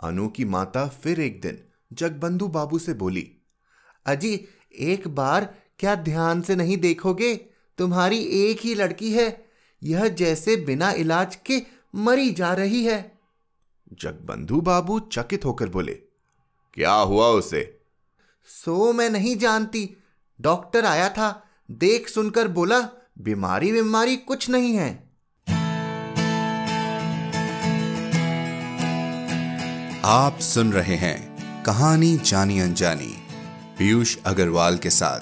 अनु की माता फिर एक दिन जगबंधु बाबू से बोली, अजी, एक बार क्या ध्यान से नहीं देखोगे? तुम्हारी एक ही लड़की है। यह जैसे बिना इलाज के मरी जा रही है। जगबंधु बाबू चकित होकर बोले, क्या हुआ उसे? सो मैं नहीं जानती। डॉक्टर आया था। देख सुनकर बोला बीमारी बीमारी कुछ नहीं है। आप सुन रहे हैं कहानी जानी अनजानी, पीयूष अग्रवाल के साथ।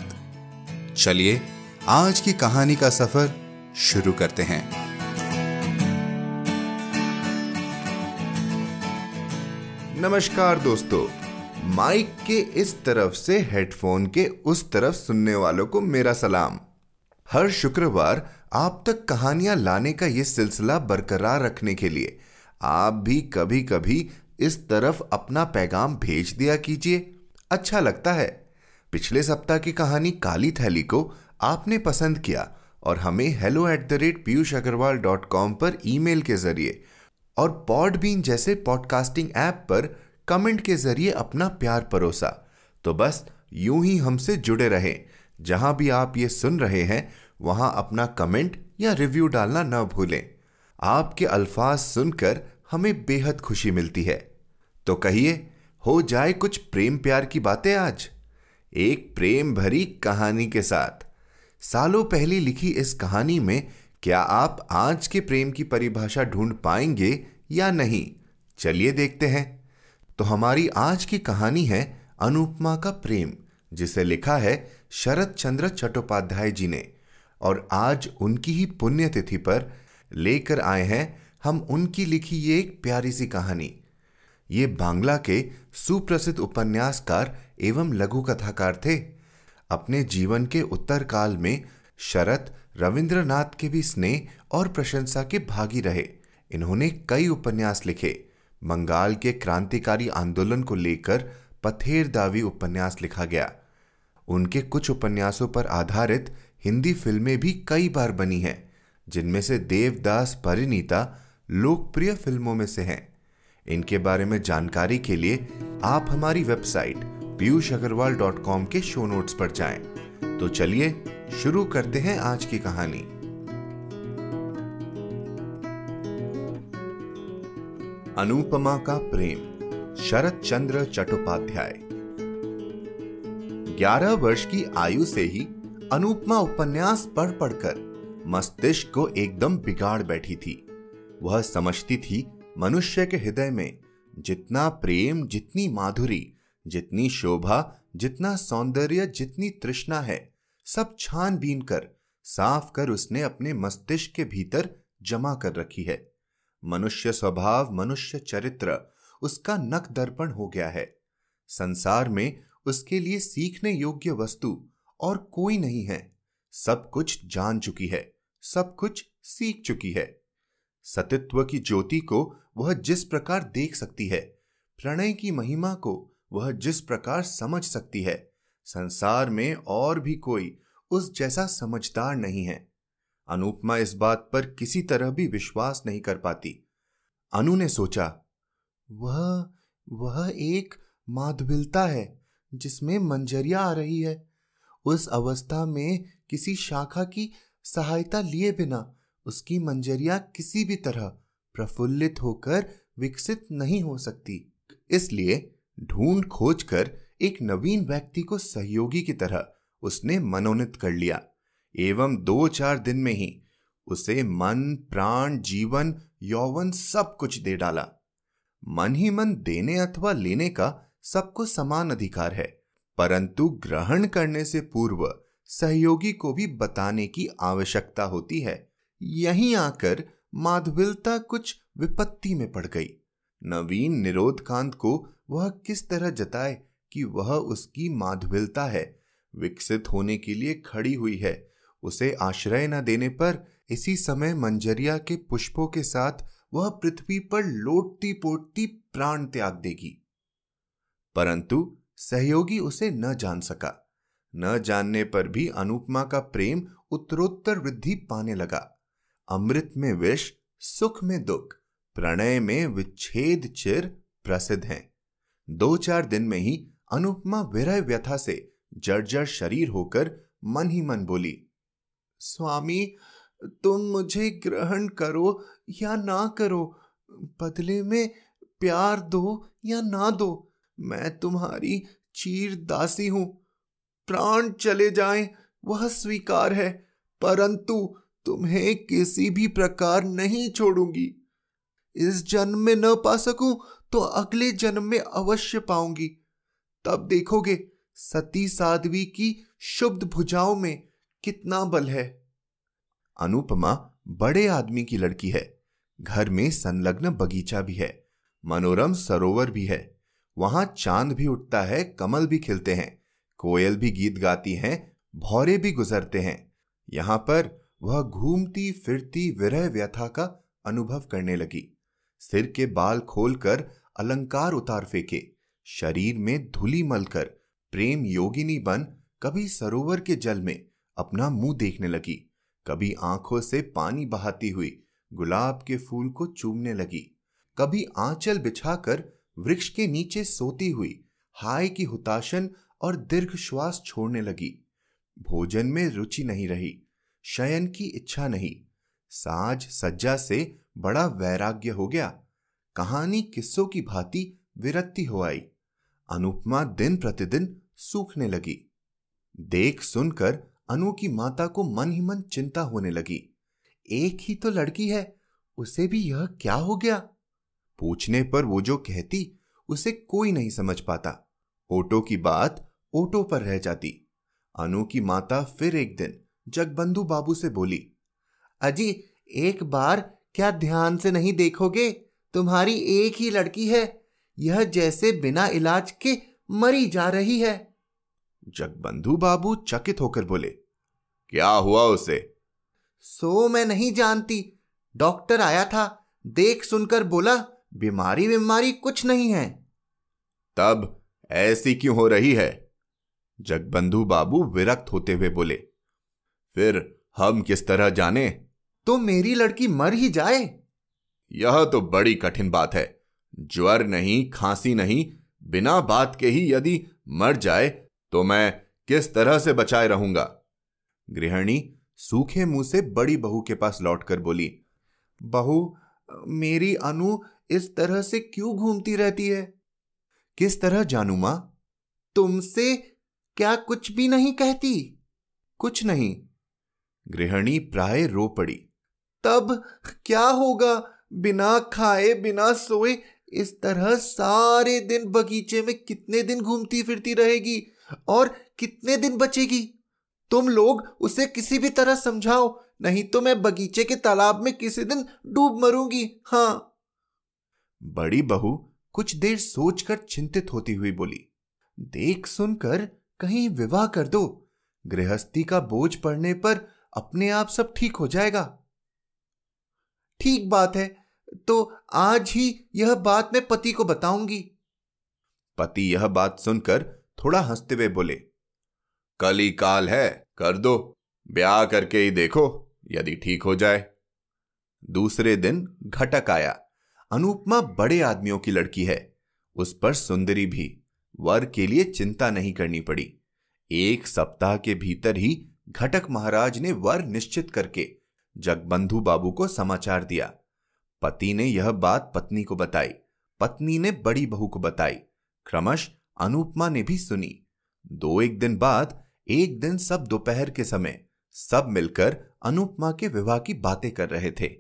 चलिए, आज की कहानी का सफ़र शुरू करते हैं। नमस्कार दोस्तों, माइक के इस तरफ़ से हेडफोन के उस तरफ़ सुनने वालों को मेरा सलाम। हर शुक्रवार आप तक कहानियाँ लाने का यह सिलसिला बरकरार रखने के लिए आप भी कभी कभी इस तरफ़ अपना पैगाम भेज दिया कीजिए। अच्छा लगता है। पिछले सप्ताह की कहानी काली थैली को आपने पसंद किया और हमें hello at the rate Piyush Agarwal dot com पर ईमेल के ज़रिए और पॉडबीन जैसे पॉडकास्टिंग ऐप पर कमेंट के ज़रिए अपना प्यार परोसा। तो बस, यूँ ही हमसे जुड़े रहे। जहाँ भी आप ये सुन रहे हैं, वहाँ अपना कमेंट या रिव्यू डालना न भूलें। आपके अल्फाज सुनकर हमें बेहद खुशी मिलती है। तो कहिए, हो जाए कुछ प्रेम प्यार की बातें आज। एक प्रेम भरी कहानी के साथ। सालों पहले लिखी इस कहानी में क्या आप आज के प्रेम की परिभाषा ढूंढ पाएँगे या नहीं? चलिए देखते हैं। तो हमारी आज की कहानी है अनुपमा का प्रेम, जिसे लिखा है शरद चंद्र चट्टोपाध्याय जी ने। और आज उनकी ही पुण्यतिथि पर लेकर आए हैं हम उनकी लिखी ये एक प्यारी सी कहानी। ये बांग्ला के सुप्रसिद्ध उपन्यासकार एवं लघु कथाकार थे। अपने जीवन के उत्तर काल में शरत, रविंद्रनाथ के भी स्नेह और प्रशंसा के भागी रहे। इन्होंने कई उपन्यास लिखे। बंगाल के क्रांतिकारी आंदोलन को लेकर पथेर दावी उपन्यास लिखा गया। उनके कुछ उपन्यासों पर आधारित हिंदी फ़िल्में भी कई बार बनी हैं, जिनमें से देवदास परिणीता लोकप्रिय फ़िल्मों में से हैं। इनके बारे में जानकारी के लिए आप हमारी website Piyush Agarwal dot com के शो नोट्स पर जाएँ। तो चलिए शुरू करते हैं आज की कहानी। अनुपमा का प्रेम शरद चंद्र चट्टोपाध्याय। ग्यारह वर्ष की आयु से ही अनुपमा उपन्यास पढ़ पढ़कर मस्तिष्क को एकदम बिगाड़ बैठी थी। वह समझती थी मनुष्य के हृदय में जितना प्रेम, जितनी माधुरी, जितनी शोभा, जितना सौंदर्य, जितनी तृष्णा है, सब छानबीन कर साफ़ कर उसने अपने मस्तिष्क के भीतर जमा कर रखी है। मनुष्य स्वभाव, मनुष्य चरित्र, उसका नक दर्पण हो गया है। संसार में उसके लिए सीखने योग्य वस्तु और कोई नहीं है। सब कुछ जान चुकी है, सब कुछ सीख चुकी है। सतित्व की ज्योति को वह जिस प्रकार देख सकती है, प्रणय की महिमा को वह जिस प्रकार समझ सकती है, संसार में और भी कोई उस जैसा समझदार नहीं है। अनुपमा इस बात पर किसी तरह भी विश्वास नहीं कर पाती। अनु ने सोचा, वह वह एक माधविलता है जिसमें मंजरिया आ रही है। उस अवस्था में किसी शाखा की सहायता लिए बिना उसकी मंजरिया किसी भी तरह प्रफुल्लित होकर विकसित नहीं हो सकती। इसलिए ढूंढ खोज कर एक नवीन व्यक्ति को सहयोगी की तरह उसने मनोनीत कर लिया। एवं दो चार दिन में ही उसे मन, प्राण, जीवन, यौवन सब कुछ दे डाला। मन ही मन देने अथवा लेने का सबको समान अधिकार है, परंतु ग्रहण करने से पूर्व सहयोगी को भी बताने की आवश्यकता होती है। यहीं आकर माधविलता कुछ विपत्ति में पड़ गई। नवीन निरोधकांत को वह किस तरह जताए कि वह उसकी माधविलता है, विकसित होने के लिए खड़ी हुई है, उसे आश्रय न देने पर इसी समय मंजरिया के पुष्पों के साथ वह पृथ्वी पर लोटती पोटती प्राण त्याग देगी। परंतु सहयोगी उसे न जान सका। न जानने पर भी अनुपमा का प्रेम उत्तरोत्तर वृद्धि पाने लगा। अमृत में विष, सुख में दुख, प्रणय में विच्छेद चिर प्रसिद्ध हैं। दो चार दिन में ही अनुपमा विरह व्यथा से जर्जर शरीर होकर मन ही मन बोली, स्वामी, तुम मुझे ग्रहण करो या ना करो, बदले में प्यार दो या ना दो, मैं तुम्हारी चीर दासी हूँ। प्राण चले जाएँ, वह स्वीकार है, परंतु तुम्हें किसी भी प्रकार नहीं छोड़ूँगी। इस जन्म में न पा सकूँ तो अगले जन्म में अवश्य पाऊँगी। तब देखोगे, सती साध्वी की शुभ भुजाओं में कितना बल है। अनुपमा बड़े आदमी की लड़की है। घर में संलग्न बगीचा भी है। मनोरम सरोवर भी है। वहाँ चाँद भी उठता है, कमल भी खिलते हैं। कोयल भी गीत गाती हैं, भौरे भी गुजरते हैं। यहाँ पर वह घूमती फिरती विरह व्यथा का अनुभव करने लगी। सिर के बाल खोलकर अलंकार उतार फेंके, शरीर में धूली मलकर प्रेम योगिनी बन कभी सरोवर के जल में अपना मुँह देखने लगी। कभी आँखों से पानी बहाती हुई गुलाब के फूल को चूमने लगी। कभी आंचल बिछाकर वृक्ष के नीचे सोती हुई हाय की हुताशन और दीर्घ श्वास छोड़ने लगी। भोजन में रुचि नहीं रही। शयन की इच्छा नहीं। साज सज्जा से बड़ा वैराग्य हो गया। कहानी किस्सों की भांति विरक्ति हो आई। अनुपमा दिन प्रतिदिन सूखने लगी। देख सुनकर अनु की माता को मन ही मन चिंता होने लगी। एक ही तो लड़की है, उसे भी यह क्या हो गया? पूछने पर वो जो कहती, उसे कोई नहीं समझ पाता। ओटो की बात ओटो पर रह जाती। अनु की माता फिर एक दिन जगबंधु बाबू से बोली, अजी, एक बार क्या ध्यान से नहीं देखोगे? तुम्हारी एक ही लड़की है। यह जैसे बिना इलाज के मरी जा रही है। जगबंधु बाबू चकित होकर बोले, क्या हुआ उसे? सो मैं नहीं जानती। डॉक्टर आया था। देख सुनकर बोला, बीमारी बीमारी कुछ नहीं है। तब ऐसी क्यों हो रही है? जगबंधु बाबू विरक्त होते हुए बोले फिर हम किस तरह जाने? तो मेरी लड़की मर ही जाए। यह तो बड़ी कठिन बात है। ज्वर नहीं खांसी नहीं बिना बात के ही यदि मर जाए तो मैं किस तरह से बचाए रहूँगा? गृहिणी सूखे मुँह से बड़ी बहू के पास लौटकर बोली बहू मेरी अनु इस तरह से क्यों घूमती रहती है? किस तरह जानू माँ? तुमसे क्या कुछ भी नहीं कहती? कुछ नहीं। गृहिणी प्राय रो पड़ी। तब क्या होगा? बिना खाए, बिना सोए इस तरह सारे दिन बगीचे में कितने दिन घूमती फिरती रहेगी और कितने दिन बचेगी? तुम लोग उसे किसी भी तरह समझाओ, नहीं तो मैं बगीचे के तालाब में किसी दिन डूब मरूँगी। हाँ। बड़ी बहू कुछ देर सोचकर चिंतित होती हुई बोली, देख सुनकर कहीं विवाह कर दो। गृहस्थी का बोझ पड़ने पर अपने आप सब ठीक हो जाएगा। ठीक बात है तो आज ही यह बात मैं पति को बताऊँगी। पति यह बात सुनकर थोड़ा हँसते हुए बोले, कल ही काल है, कर दो, ब्याह करके ही देखो, यदि ठीक हो जाए। दूसरे दिन घटक आया। अनुपमा बड़े आदमियों की लड़की है, उस पर सुंदरी भी, वर के लिए चिंता नहीं करनी पड़ी। एक सप्ताह के भीतर ही घटक महाराज ने वर निश्चित करके जगबंधु बाबू को समाचार दिया। पति ने यह बात पत्नी को बताई। पत्नी ने बड़ी बहू को बताई। क्रमश अनुपमा ने भी सुनी। दो एक दिन बाद, एक दिन सब दोपहर के समय, सब मिलकर अनुपमा के विवाह की बातें कर रहे थे।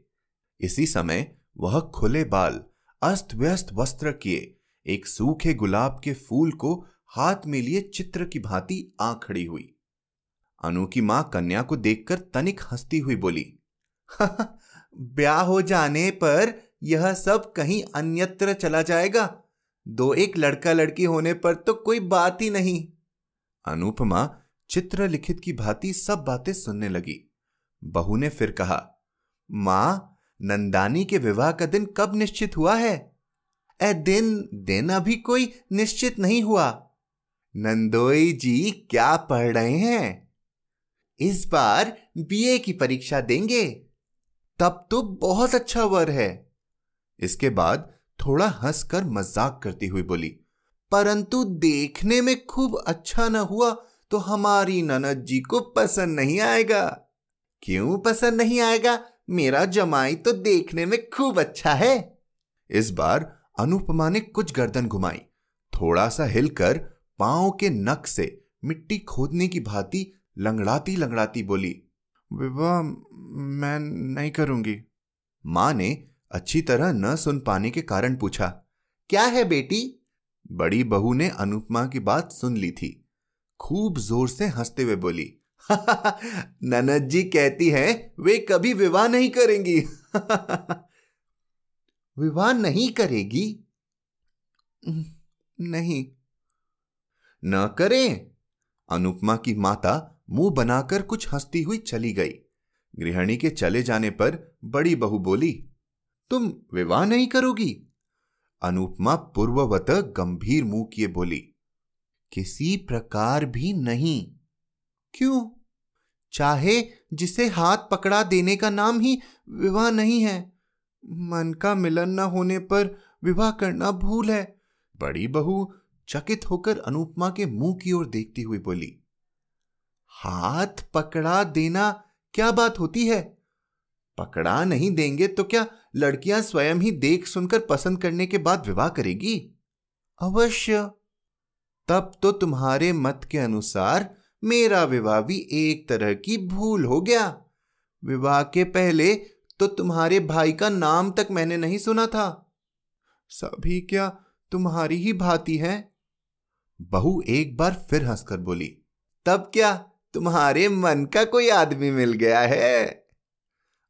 इसी समय वह खुले बाल अस्त व्यस्त वस्त्र किए, एक सूखे गुलाब के फूल को हाथ में लिए चित्र की भांति आ खड़ी हुई। अनु की माँ कन्या को देखकर तनिक हंसती हुई बोली ब्याह हो जाने पर यह सब कहीं अन्यत्र चला जाएगा। दो एक लड़का लड़की होने पर तो कोई बात ही नहीं। अनुपमा चित्र लिखित की भांति सब बातें सुनने लगी। बहू ने फिर कहा, माँ, नंदानी के विवाह का दिन कब निश्चित हुआ है? ए दिन दिन अभी कोई निश्चित नहीं हुआ। नंदोई जी, क्या पढ़ रहे हैं? इस बार बीए की परीक्षा देंगे। तब तो बहुत अच्छा वर है। इसके बाद थोड़ा हंसकर मज़ाक करती हुई बोली, परंतु देखने में खूब अच्छा न हुआ तो हमारी ननद जी को पसंद नहीं आएगा। क्यों पसंद नहीं आएगा? मेरा जमाई तो देखने में खूब अच्छा है। इस बार अनुपमा ने कुछ गर्दन घुमाई। थोड़ा सा हिलकर पाँव के नक से मिट्टी खोदने की भांति लंगड़ाती लंगड़ाती बोली विवाह मैं नहीं करूँगी. माँ ने अच्छी तरह न सुन पाने के कारण पूछा, क्या है बेटी? बड़ी बहू ने अनुपमा की बात सुन ली थी। खूब ज़ोर से हँसते हुए बोली ननद जी कहती हैं, वे कभी विवाह नहीं करेंगी। विवाह नहीं करेगी? नहीं। न करें। अनुपमा की माता मुँह बनाकर कुछ हंसती हुई चली गई। गृहिणी के चले जाने पर बड़ी बहू बोली, तुम विवाह नहीं करोगी? अनुपमा पूर्ववत गंभीर मुँह किए बोली, किसी प्रकार भी नहीं। क्यों? चाहे जिसे हाथ पकड़ा देने का नाम ही विवाह नहीं है। मन का मिलन न होने पर विवाह करना भूल है। बड़ी बहू चकित होकर अनुपमा के मुँह की ओर देखती हुई बोली हाथ पकड़ा देना क्या बात होती है? पकड़ा नहीं देंगे तो क्या लड़कियाँ स्वयं ही देख सुनकर पसंद करने के बाद विवाह करेगी? अवश्य। तब तो तुम्हारे मत के अनुसार मेरा विवाह भी एक तरह की भूल हो गया। विवाह के पहले तो तुम्हारे भाई का नाम तक मैंने नहीं सुना था। सभी क्या तुम्हारी ही भांति है? बहू एक बार फिर हंसकर बोली, तब क्या? तुम्हारे मन का कोई आदमी मिल गया है।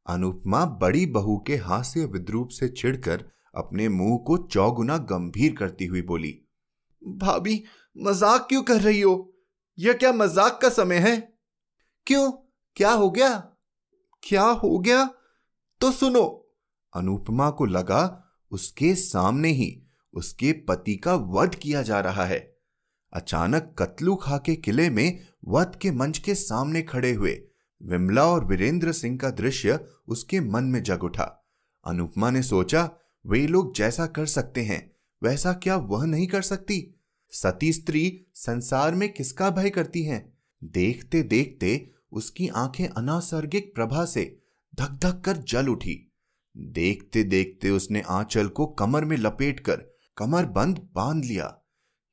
अनुपमा बड़ी बहू के हास्य विद्रूप से चिढ़कर अपने मुँह को चौगुना गंभीर करती हुई बोली, भाभी, मज़ाक क्यों कर रही हो? यह क्या मज़ाक का समय है? क्यों? क्या हो गया? क्या हो गया? तो सुनो। अनुपमा को लगा उसके सामने ही उसके पति का वध किया जा रहा है। अचानक कतलू खा के किले में वध के मंच के सामने खड़े हुए। विमला और वीरेंद्र सिंह का दृश्य उसके मन में जग उठा। अनुपमा ने सोचा, वे लोग जैसा कर सकते हैं, वैसा क्या वह नहीं कर सकती? सती स्त्री संसार में किसका भय करती है? देखते देखते उसकी आँखें अनासर्गिक प्रभा से धक धक कर जल उठी। देखते देखते उसने आंचल को कमर में लपेटकर कमर बंद बाँध लिया।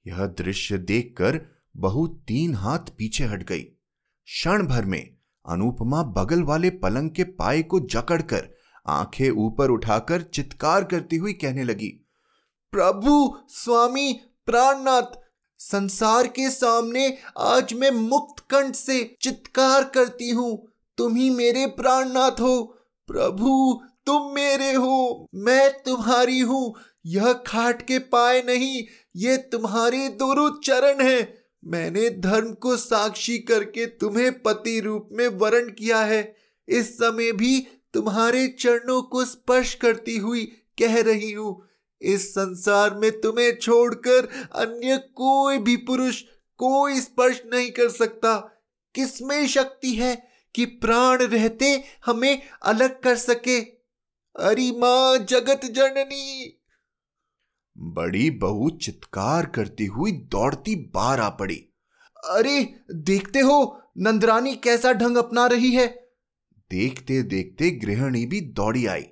यह दृश्य देखकर बहु तीन हाथ पीछे हट गई। क्षण भर में अनुपमा बगल वाले पलंग के पाए को जकड़कर आँखें ऊपर उठाकर चित्कार करती हुई कहने लगी, प्रभु, स्वामी, प्राणनाथ, संसार के सामने आज मैं मुक्त कंठ से चित्कार करती हूँ। तुम ही मेरे प्राणनाथ हो। प्रभु, तुम मेरे हो। मैं तुम्हारी हूँ। यह खाट के पाए नहीं, ये तुम्हारे दोनों चरण हैं। मैंने धर्म को साक्षी करके तुम्हें पति रूप में वर्ण किया है। इस समय भी तुम्हारे चरणों को स्पर्श करती हुई कह रही हूँ। इस संसार में तुम्हें छोड़कर अन्य कोई भी पुरुष कोई स्पर्श नहीं कर सकता। किसमें शक्ति है कि प्राण रहते हमें अलग कर सके? अरे माँ, जगत जननी! बड़ी बहू चित्कार करती हुई दौड़ती बार आ पड़ी। अरे देखते हो नंदरानी कैसा ढंग अपना रही है। देखते देखते गृहिणी भी दौड़ी आई।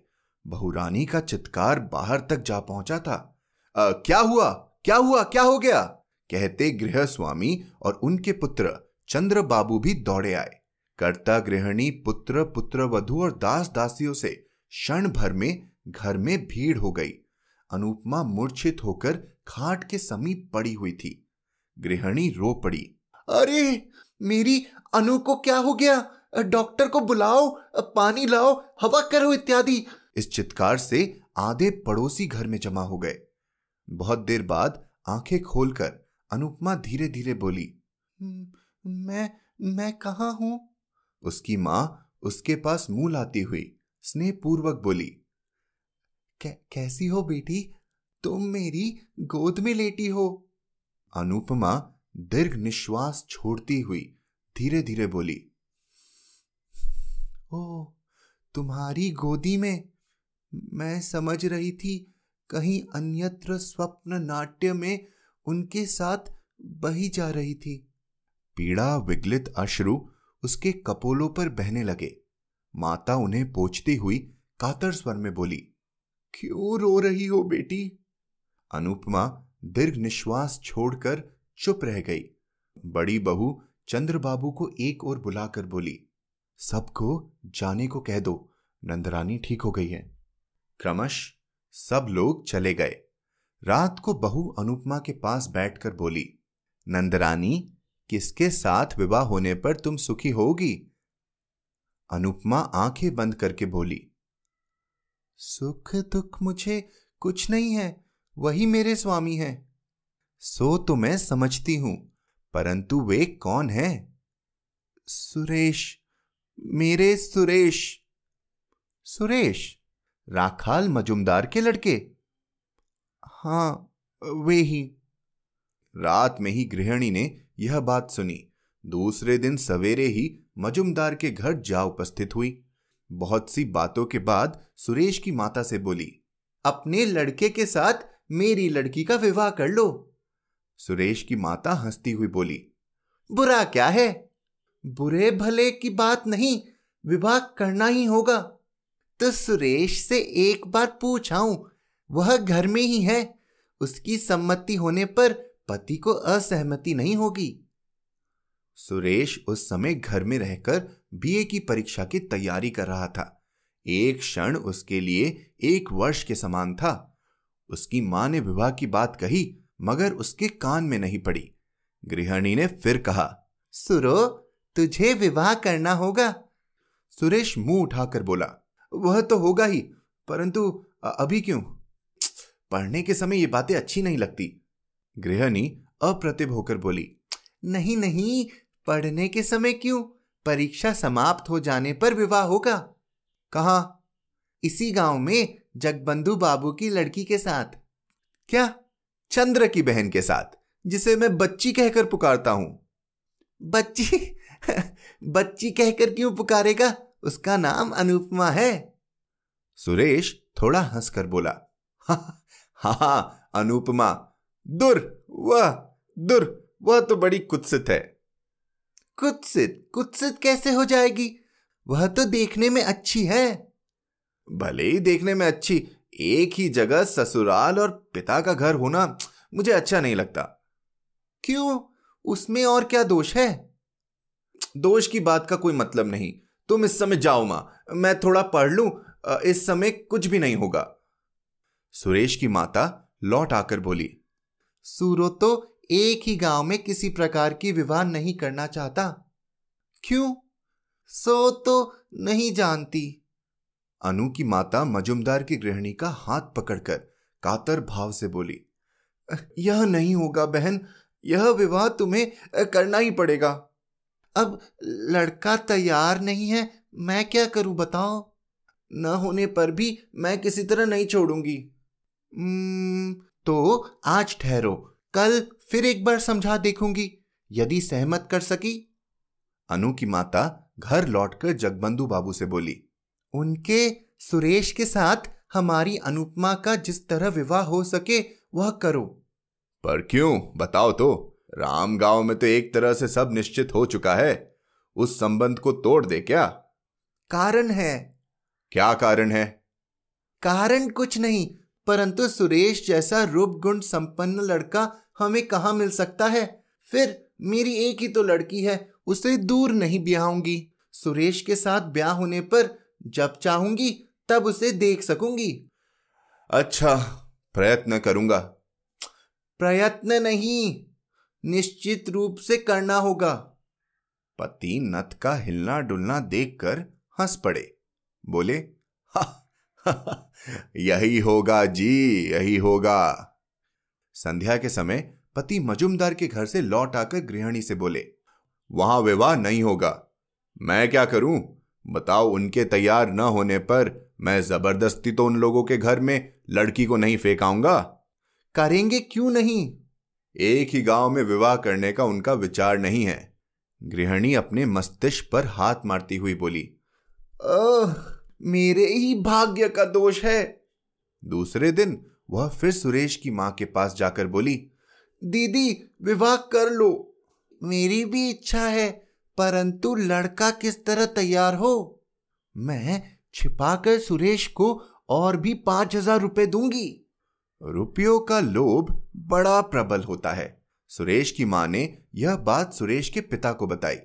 बहुरानी का चित्कार बाहर तक जा पहुँचा था। आ, क्या हुआ? क्या हुआ? क्या हो गया? कहते गृह स्वामी और उनके पुत्र चंद्र बाबू भी दौड़े आए। कर्ता गृहिणी पुत्र पुत्र वधु और दास दासियों से क्षण भर में घर में भीड़ हो गई। अनुपमा मूर्छित होकर खाट के समीप पड़ी हुई थी। गृहिणी रो पड़ी। अरे, मेरी अनु को क्या हो गया? डॉक्टर को बुलाओ, पानी लाओ, हवा करो इत्यादि। इस चित्कार से आधे पड़ोसी घर में जमा हो गए। बहुत देर बाद आँखें खोलकर अनुपमा धीरे धीरे बोली मैं मैं कहा हूँ? उसकी माँ उसके पास मुँह लाती हुई स्नेहपूर्वक बोली कैसी हो बेटी? तुम मेरी गोद में लेटी हो। अनुपमा दीर्घ निश्वास छोड़ती हुई धीरे धीरे बोली, ओ, तुम्हारी गोदी में मैं समझ रही थी कहीं अन्यत्र स्वप्न नाट्य में उनके साथ बही जा रही थी। पीड़ा विगलित अश्रु उसके कपोलों पर बहने लगे। माता उन्हें पोछती हुई कातर स्वर में बोली क्यों रो रही हो बेटी? अनुपमा दीर्घ निश्वास छोड़कर चुप रह गई। बड़ी बहू चंद्रबाबू को एक और बुलाकर बोली, सबको जाने को कह दो, नंदरानी ठीक हो गई है। क्रमश सब लोग चले गए। रात को बहू अनुपमा के पास बैठकर बोली, नंदरानी, किसके साथ विवाह होने पर तुम सुखी होगी? अनुपमा आँखें बंद करके बोली सुख दुख मुझे कुछ नहीं है, वही मेरे स्वामी हैं। सो तो मैं समझती हूँ, परंतु वे कौन है? सुरेश, मेरे सुरेश। सुरेश, राखाल मजुमदार के लड़के? हाँ, वे ही। रात में ही गृहिणी ने यह बात सुनी। दूसरे दिन सवेरे ही मजुमदार के घर जा उपस्थित हुई। बहुत सी बातों के बाद सुरेश की माता से बोली, अपने लड़के के साथ मेरी लड़की का विवाह कर लो। सुरेश की माता हंसती हुई बोली, बुरा क्या है? बुरे भले की बात नहीं, विवाह करना ही होगा। तो सुरेश से एक बार पूछाऊं वह घर में ही है, उसकी सम्मति होने पर पति को असहमति नहीं होगी? सुरेश उस समय घर में रहकर बीए की परीक्षा की तैयारी कर रहा था। एक क्षण उसके लिए एक वर्ष के समान था। उसकी माँ ने विवाह की बात कही, मगर उसके कान में नहीं पड़ी। गृहिणी ने फिर कहा, सुरो, तुझे विवाह करना होगा? सुरेश मुँह उठाकर बोला, वह तो होगा ही, परंतु अभी क्यों? पढ़ने के समय ये बातें अच्छी नहीं लगती। गृहिणी अप्रतिभ होकर बोली, नहीं नहीं, पढ़ने के समय क्यों? परीक्षा समाप्त हो जाने पर विवाह होगा। कहा? इसी गाँव में जगबंधु बाबू की लड़की के साथ। क्या? चंद्र की बहन के साथ, जिसे मैं बच्ची कहकर पुकारता हूँ। बच्ची? बच्ची कहकर क्यों पुकारेगा? उसका नाम अनुपमा है। सुरेश थोड़ा हंसकर बोला, हा हा अनुपमा। दुर, वह दुर, वह तो बड़ी कुत्सित है। कुत्सित कुत्सित कैसे हो जाएगी? वह तो देखने में अच्छी है। भले ही देखने में अच्छी, एक ही जगह ससुराल और पिता का घर होना मुझे अच्छा नहीं लगता। क्यों? उसमें और क्या दोष है? दोष की बात का कोई मतलब नहीं। तुम इस समय जाओ माँ, मैं थोड़ा पढ़ लूँ इस समय कुछ भी नहीं होगा। सुरेश की माता लौट आकर बोली सूरो तो एक ही गाँव में किसी प्रकार की विवाह नहीं करना चाहता। क्यों? सो तो नहीं जानती। अनु की माता मजुमदार की गृहिणी का हाथ पकड़कर कातर भाव से बोली, यह नहीं होगा बहन, यह विवाह तुम्हें करना ही पड़ेगा। अब लड़का तैयार नहीं है, मैं क्या करूँ बताओ? न होने पर भी मैं किसी तरह नहीं छोड़ूँगी। तो आज ठहरो, कल फिर एक बार समझा देखूँगी। यदि सहमत कर सकी। अनु की माता घर लौटकर जगबंधु बाबू से बोली उनके सुरेश के साथ हमारी अनुपमा का जिस तरह विवाह हो सके वह करो। पर क्यों? बताओ तो। राम गाँव में तो एक तरह से सब निश्चित हो चुका है। उस संबंध को तोड़ दे क्या? कारण है। क्या कारण है? कारण कुछ नहीं परंतु सुरेश जैसा रूप गुण संपन्न लड़का हमें कहा मिल सकता है? फिर मेरी एक ही तो लड़की है उसे दूर नहीं ब्याहूँगी। सुरेश के साथ ब्याह होने पर जब चाहूँगी तब उसे देख सकूँगी। अच्छा प्रयत्न करूँगा। प्रयत्न नहीं निश्चित रूप से करना होगा। पति नथ का हिलना डुलना देखकर हंस पड़े। बोले हा, हा, हा, यही होगा जी यही होगा। संध्या के समय पति मजुमदार के घर से लौट आकर गृहिणी से बोले, वहाँ विवाह नहीं होगा। मैं क्या करूँ? बताओ, उनके तैयार न होने पर मैं ज़बरदस्ती तो उन लोगों के घर में लड़की को नहीं फेंकाऊँगा? करेंगे क्यों नहीं? एक ही गाँव में विवाह करने का उनका विचार नहीं है। गृहिणी अपने मस्तिष्क पर हाथ मारती हुई बोली अह मेरे ही भाग्य का दोष है। दूसरे दिन वह फिर सुरेश की माँ के पास जाकर बोली, दीदी, विवाह कर लो। मेरी भी इच्छा है, परंतु लड़का किस तरह तैयार हो? मैं छिपाकर सुरेश को और भी पाँच हज़ार रुपए दूँगी। रुपयों का लोभ बड़ा प्रबल होता है। सुरेश की माँ ने यह बात सुरेश के पिता को बताई।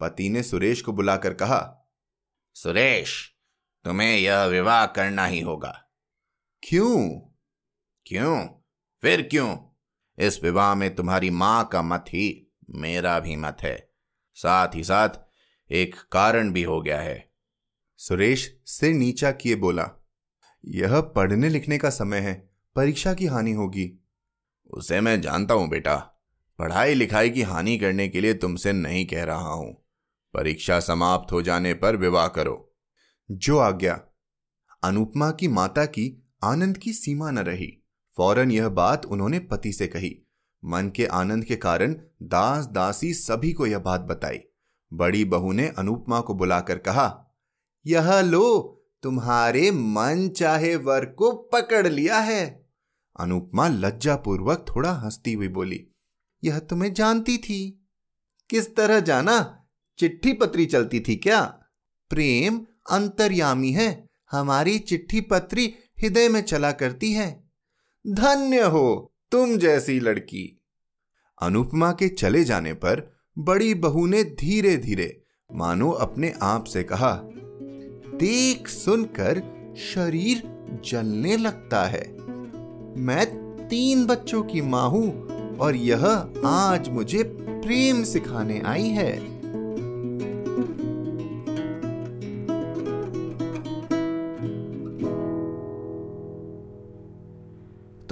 पति ने सुरेश को बुलाकर कहा, सुरेश, तुम्हें यह विवाह करना ही होगा। क्यों? क्यों? फिर क्यों? इस विवाह में तुम्हारी माँ का मत ही मेरा भी मत है। साथ ही साथ एक कारण भी हो गया है। सुरेश सिर नीचा किए बोला यह पढ़ने लिखने का समय है परीक्षा की हानि होगी। उसे मैं जानता हूँ बेटा। पढ़ाई लिखाई की हानि करने के लिए तुमसे नहीं कह रहा हूँ। परीक्षा समाप्त हो जाने पर विवाह करो। जो आ गया अनुपमा की माता की आनंद की सीमा न रही। फ़ौरन यह बात उन्होंने पति से कही। मन के आनंद के कारण दास दासी सभी को यह बात बताई। बड़ी बहू ने अनुपमा को बुलाकर कहा, यह लो, तुम्हारे मन चाहे वर को पकड़ लिया है। अनुपमा लज्जापूर्वक थोड़ा हंसती हुई बोली, यह तुम्हें जानती थी? किस तरह जाना? चिट्ठी पत्री चलती थी क्या? प्रेम अंतर्यामी है, हमारी चिट्ठी पत्री हृदय में चला करती है। धन्य हो, तुम जैसी लड़की। अनुपमा के चले जाने पर बड़ी बहू ने धीरे धीरे मानो अपने आप से कहा, देख सुनकर शरीर जलने लगता है। मैं तीन बच्चों की माँ हूँ और यह आज मुझे प्रेम सिखाने आई है।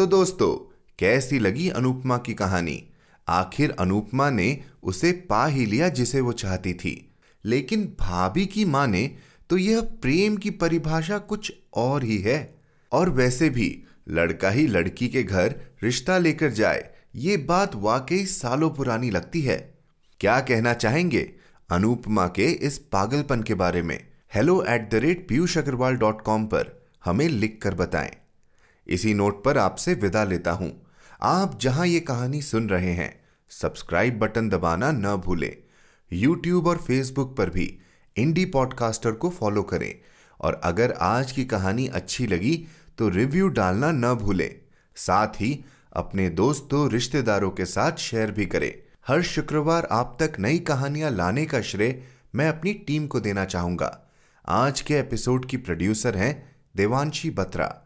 दोस्तों, कैसी लगी अनुपमा की कहानी? आखिर अनुपमा ने उसे पा ही लिया जिसे वो चाहती थी। लेकिन भाभी की माँ ने तो यह प्रेम की परिभाषा कुछ और ही है। और वैसे भी लड़का ही लड़की के घर रिश्ता लेकर जाए, ये बात वाकई सालों पुरानी लगती है। क्या कहना चाहेंगे अनुपमा के इस पागलपन के बारे में? Hello at the rate Piyush Agarwal dot com पर हमें लिख कर बताएँ। इसी नोट पर आपसे विदा लेता हूँ। आप जहाँ ये कहानी सुन रहे हैं, सब्सक्राइब बटन दबाना न भूलें। यूट्यूब और फेसबुक पर भी इंडी पॉडकास्टर को फॉलो करें। और अगर आज की कहानी अच्छी लगी तो रिव्यू डालना न भूलें। साथ ही अपने दोस्तों, रिश्तेदारों के साथ शेयर भी करें। हर शुक्रवार आप तक नई कहानियाँ लाने का श्रेय मैं अपनी टीम को देना चाहूँगा। आज के एपिसोड की प्रोड्यूसर हैं देवांशी बत्रा।